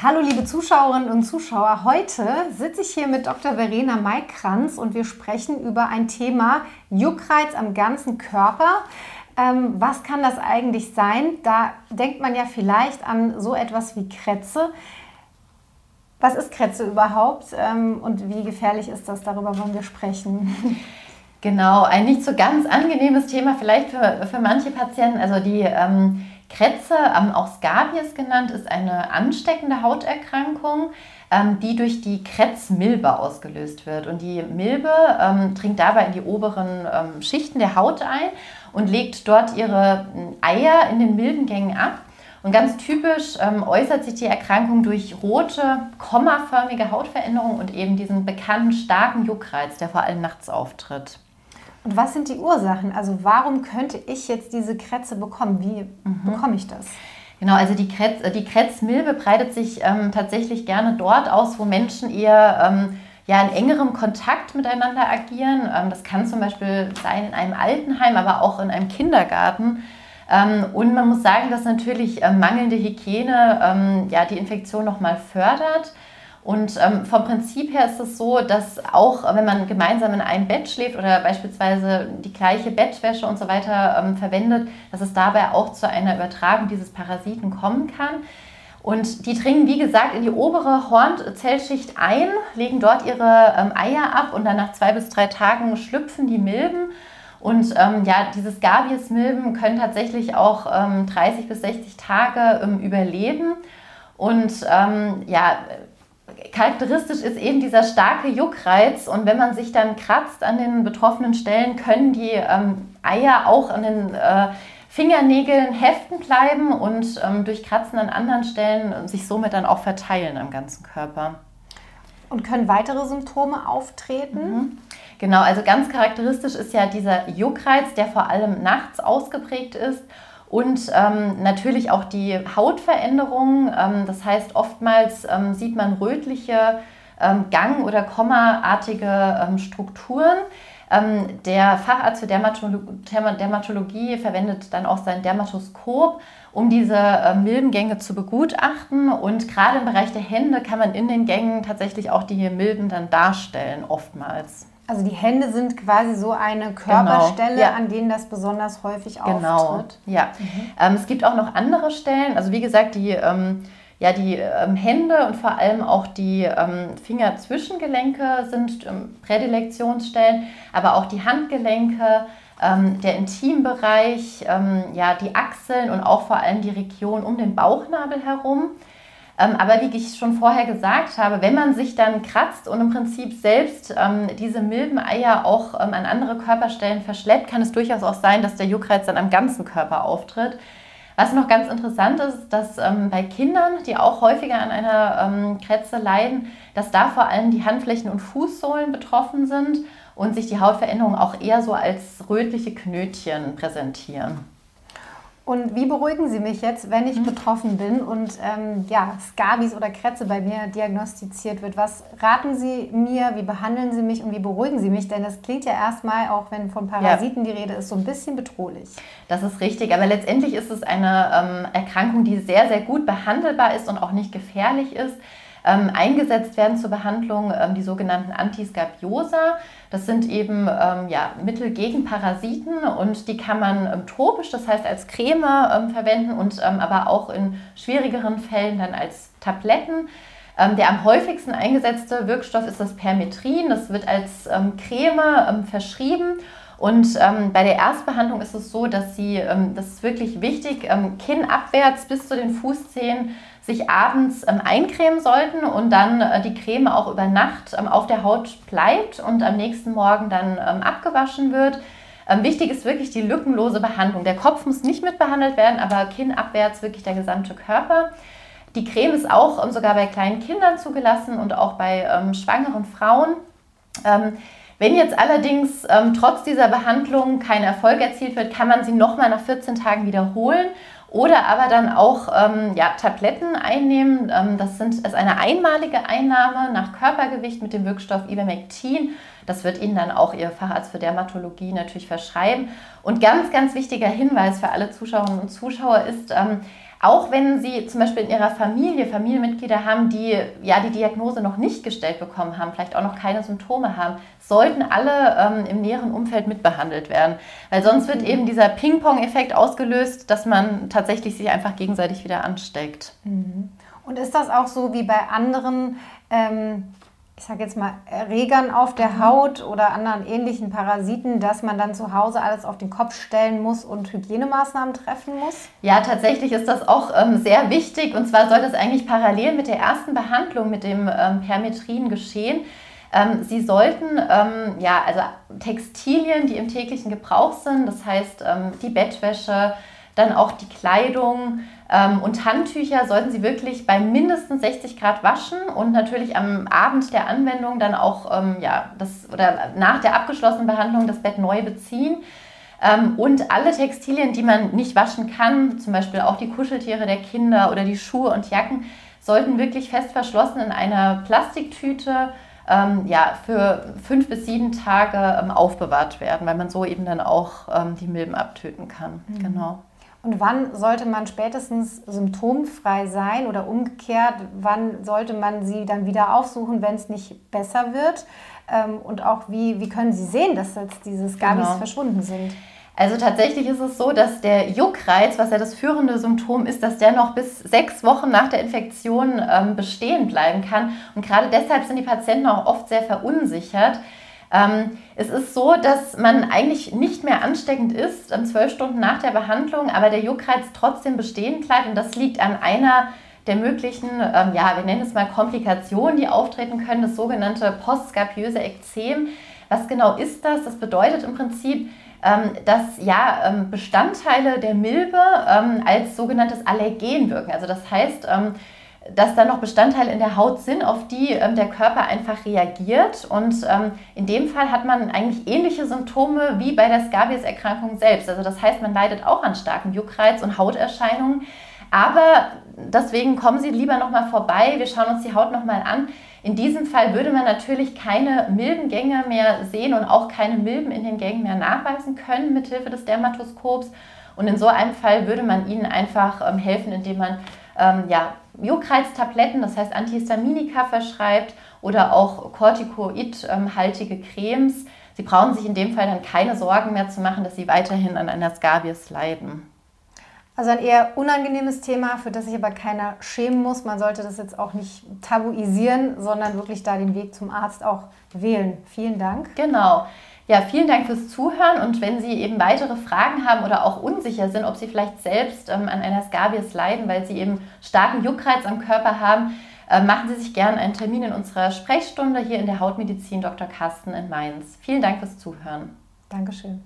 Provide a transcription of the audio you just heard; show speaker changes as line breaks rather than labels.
Hallo liebe Zuschauerinnen und Zuschauer, heute sitze ich hier mit Dr. Verena Maikranz und wir sprechen über ein Thema Juckreiz am ganzen Körper. Ähm, was kann das eigentlich sein? Da denkt man ja vielleicht an so etwas wie Krätze. Was ist Krätze überhaupt ähm, und wie gefährlich ist das? Darüber wollen wir sprechen.
Genau, ein nicht so ganz angenehmes Thema vielleicht für, für manche Patienten. Also die ähm, Krätze, ähm, auch Scabies genannt, ist eine ansteckende Hauterkrankung, ähm, die durch die Krätzmilbe ausgelöst wird. Und die Milbe ähm, dringt dabei in die oberen ähm, Schichten der Haut ein und legt dort ihre ähm, Eier in den Milbengängen ab. Und ganz typisch ähm, äußert sich die Erkrankung durch rote, kommaförmige Hautveränderungen und eben diesen bekannten starken Juckreiz, der vor allem nachts auftritt.
Und was sind die Ursachen? Also warum könnte ich jetzt diese Krätze bekommen? Wie mhm. bekomme ich das?
Genau, also die, Kretz, äh, die Krätzmilbe breitet sich ähm, tatsächlich gerne dort aus, wo Menschen eher ähm, ja, in engerem Kontakt miteinander agieren. Ähm, das kann zum Beispiel sein in einem Altenheim, aber auch in einem Kindergarten. Ähm, und man muss sagen, dass natürlich ähm, mangelnde Hygiene ähm, ja, die Infektion nochmal fördert. Und ähm, vom Prinzip her ist es so, dass auch wenn man gemeinsam in einem Bett schläft oder beispielsweise die gleiche Bettwäsche und so weiter ähm, verwendet, dass es dabei auch zu einer Übertragung dieses Parasiten kommen kann. Und die dringen, wie gesagt, in die obere Hornzellschicht ein, legen dort ihre ähm, Eier ab und dann nach zwei bis drei Tagen schlüpfen die Milben. Und ähm, ja, diese Scabies-Milben können tatsächlich auch ähm, 30 bis 60 Tage ähm, überleben. Und ähm, ja, charakteristisch ist eben dieser starke Juckreiz und wenn man sich dann kratzt an den betroffenen Stellen, können die ähm, Eier auch an den äh, Fingernägeln heften bleiben und ähm, durch Kratzen an anderen Stellen sich somit dann auch verteilen am ganzen Körper.
Und können weitere Symptome auftreten? Mhm.
Genau, also ganz charakteristisch ist ja dieser Juckreiz, der vor allem nachts ausgeprägt ist und ähm, natürlich auch die Hautveränderungen. Ähm, das heißt, oftmals ähm, sieht man rötliche ähm, Gang- oder Kommaartige ähm, Strukturen. Ähm, der Facharzt für Dermatolo Dermatologie verwendet dann auch sein Dermatoskop, um diese äh, Milbengänge zu begutachten. Und gerade im Bereich der Hände kann man in den Gängen tatsächlich auch die Milben dann darstellen, oftmals.
Also die Hände sind quasi so eine Körperstelle, genau. ja. an denen das besonders häufig genau. auftritt.
Ja, mhm. ähm, es gibt auch noch andere Stellen. Also wie gesagt, die, ähm, ja, die ähm, Hände und vor allem auch die ähm, Fingerzwischengelenke sind ähm, Prädilektionsstellen, aber auch die Handgelenke, ähm, der Intimbereich, ja, die Achseln und auch vor allem die Region um den Bauchnabel herum. Ähm, aber wie ich schon vorher gesagt habe, wenn man sich dann kratzt und im Prinzip selbst ähm, diese Milbeneier auch ähm, an andere Körperstellen verschleppt, kann es durchaus auch sein, dass der Juckreiz dann am ganzen Körper auftritt. Was noch ganz interessant ist, dass ähm, bei Kindern, die auch häufiger an einer ähm, Krätze leiden, dass da vor allem die Handflächen und Fußsohlen betroffen sind und sich die Hautveränderungen auch eher so als rötliche Knötchen präsentieren.
Und wie beruhigen Sie mich jetzt, wenn ich mhm. betroffen bin und ähm, ja, Skabis oder Krätze bei mir diagnostiziert wird? Was raten Sie mir, wie behandeln Sie mich und wie beruhigen Sie mich? Denn das klingt ja erstmal, auch wenn von Parasiten ja. die Rede ist, so ein bisschen bedrohlich.
Das ist richtig, aber letztendlich ist es eine ähm, Erkrankung, die sehr, sehr gut behandelbar ist und auch nicht gefährlich ist. Ähm, eingesetzt werden zur Behandlung ähm, die sogenannten Antiscabiosa. Das sind eben ähm, ja, Mittel gegen Parasiten und die kann man ähm, tropisch, das heißt als Creme ähm, verwenden und aber auch in schwierigeren Fällen dann als Tabletten. der am häufigsten eingesetzte Wirkstoff ist das Permetrin. Das wird als Creme verschrieben und ähm, bei der Erstbehandlung ist es so, dass Sie, ähm, das ist wirklich wichtig, ähm, kinnabwärts bis zu den Fußzehen sich abends ähm, eincremen sollten und dann äh, die Creme auch über Nacht ähm, auf der Haut bleibt und am nächsten Morgen dann ähm, abgewaschen wird. Ähm, wichtig ist wirklich die lückenlose Behandlung. Der Kopf muss nicht mitbehandelt werden, aber kinnabwärts wirklich der gesamte Körper. Die Creme ist auch sogar bei kleinen Kindern zugelassen und auch bei schwangeren Frauen. Wenn jetzt allerdings ähm, trotz dieser Behandlung kein Erfolg erzielt wird, kann man sie nochmal nach 14 Tagen wiederholen oder aber dann auch ähm, ja, Tabletten einnehmen. Ähm, das sind, ist eine einmalige Einnahme nach Körpergewicht mit dem Wirkstoff Ivermectin. Das wird Ihnen dann auch Ihr Facharzt für Dermatologie natürlich verschreiben. Und ganz, ganz wichtiger Hinweis für alle Zuschauerinnen und Zuschauer ist, ähm, auch wenn Sie zum Beispiel in Ihrer Familie Familienmitglieder haben, die ja die Diagnose noch nicht gestellt bekommen haben, vielleicht auch noch keine Symptome haben, sollten alle ähm, im näheren Umfeld mitbehandelt werden. Weil sonst wird mhm. eben dieser Ping-Pong-Effekt ausgelöst, dass man tatsächlich sich einfach gegenseitig wieder ansteckt.
Mhm. Und ist das auch so wie bei anderen ähm, ich sage jetzt mal, Erregern auf der mhm. Haut oder anderen ähnlichen Parasiten, dass man dann zu Hause alles auf den Kopf stellen muss und Hygienemaßnahmen treffen muss?
Ja, tatsächlich ist das auch ähm, sehr wichtig. Und zwar soll das eigentlich parallel mit der ersten Behandlung mit dem ähm, Permetrin geschehen. Ähm, Sie sollten ähm, ja, also Textilien, die im täglichen Gebrauch sind, das heißt ähm, die Bettwäsche, dann auch die Kleidung, und Handtücher sollten Sie wirklich bei mindestens 60 Grad waschen und natürlich am Abend der Anwendung dann auch ähm, ja, das, oder nach der abgeschlossenen Behandlung das Bett neu beziehen. Ähm, und alle Textilien, die man nicht waschen kann, zum Beispiel auch die Kuscheltiere der Kinder oder die Schuhe und Jacken, sollten wirklich fest verschlossen in einer Plastiktüte ähm, ja, für fünf bis sieben Tage ähm, aufbewahrt werden, weil man so eben dann auch ähm, die Milben abtöten kann. Mhm. Genau.
Und wann sollte man spätestens symptomfrei sein oder umgekehrt, wann sollte man sie dann wieder aufsuchen, wenn es nicht besser wird? Ähm, und auch wie, wie können Sie sehen, dass jetzt diese Skabis genau. verschwunden sind?
Also tatsächlich ist es so, dass der Juckreiz, was ja das führende Symptom ist, dass der noch bis sechs Wochen nach der Infektion ähm, bestehen bleiben kann. Und gerade deshalb sind die Patienten auch oft sehr verunsichert. Ähm, es ist so, dass man eigentlich nicht mehr ansteckend ist, ähm, zwölf Stunden nach der Behandlung, aber der Juckreiz trotzdem bestehen bleibt und das liegt an einer der möglichen, ähm, ja, wir nennen es mal Komplikationen, die auftreten können, das sogenannte postskapiöse Ekzem. Was genau ist das? Das bedeutet im Prinzip, ähm, dass ja ähm, Bestandteile der Milbe ähm, als sogenanntes Allergen wirken. Also das heißt, dass da noch Bestandteile in der Haut sind, auf die ähm, der Körper einfach reagiert. Und ähm, in dem Fall hat man eigentlich ähnliche Symptome wie bei der Scabies-Erkrankung selbst. Also das heißt, man leidet auch an starkem Juckreiz und Hauterscheinungen. Aber deswegen kommen Sie lieber nochmal vorbei. Wir schauen uns die Haut nochmal an. In diesem Fall würde man natürlich keine Milbengänge mehr sehen und auch keine Milben in den Gängen mehr nachweisen können mithilfe des Dermatoskops. Und in so einem Fall würde man Ihnen einfach ähm, helfen, indem man ähm, ja, Juckreiztabletten, das heißt Antihistaminika verschreibt oder auch Corticoid-haltige Cremes. Sie brauchen sich in dem Fall dann keine Sorgen mehr zu machen, dass Sie weiterhin an einer Scabies leiden.
Also ein eher unangenehmes Thema, für das sich aber keiner schämen muss. Man sollte das jetzt auch nicht tabuisieren, sondern wirklich da den Weg zum Arzt auch wählen. Vielen Dank.
Genau. Ja, vielen Dank fürs Zuhören und wenn Sie eben weitere Fragen haben oder auch unsicher sind, ob Sie vielleicht selbst ähm, an einer Scabies leiden, weil Sie eben starken Juckreiz am Körper haben, äh, machen Sie sich gerne einen Termin in unserer Sprechstunde hier in der Hautmedizin Dr. Carsten in Mainz. Vielen Dank fürs Zuhören.
Dankeschön.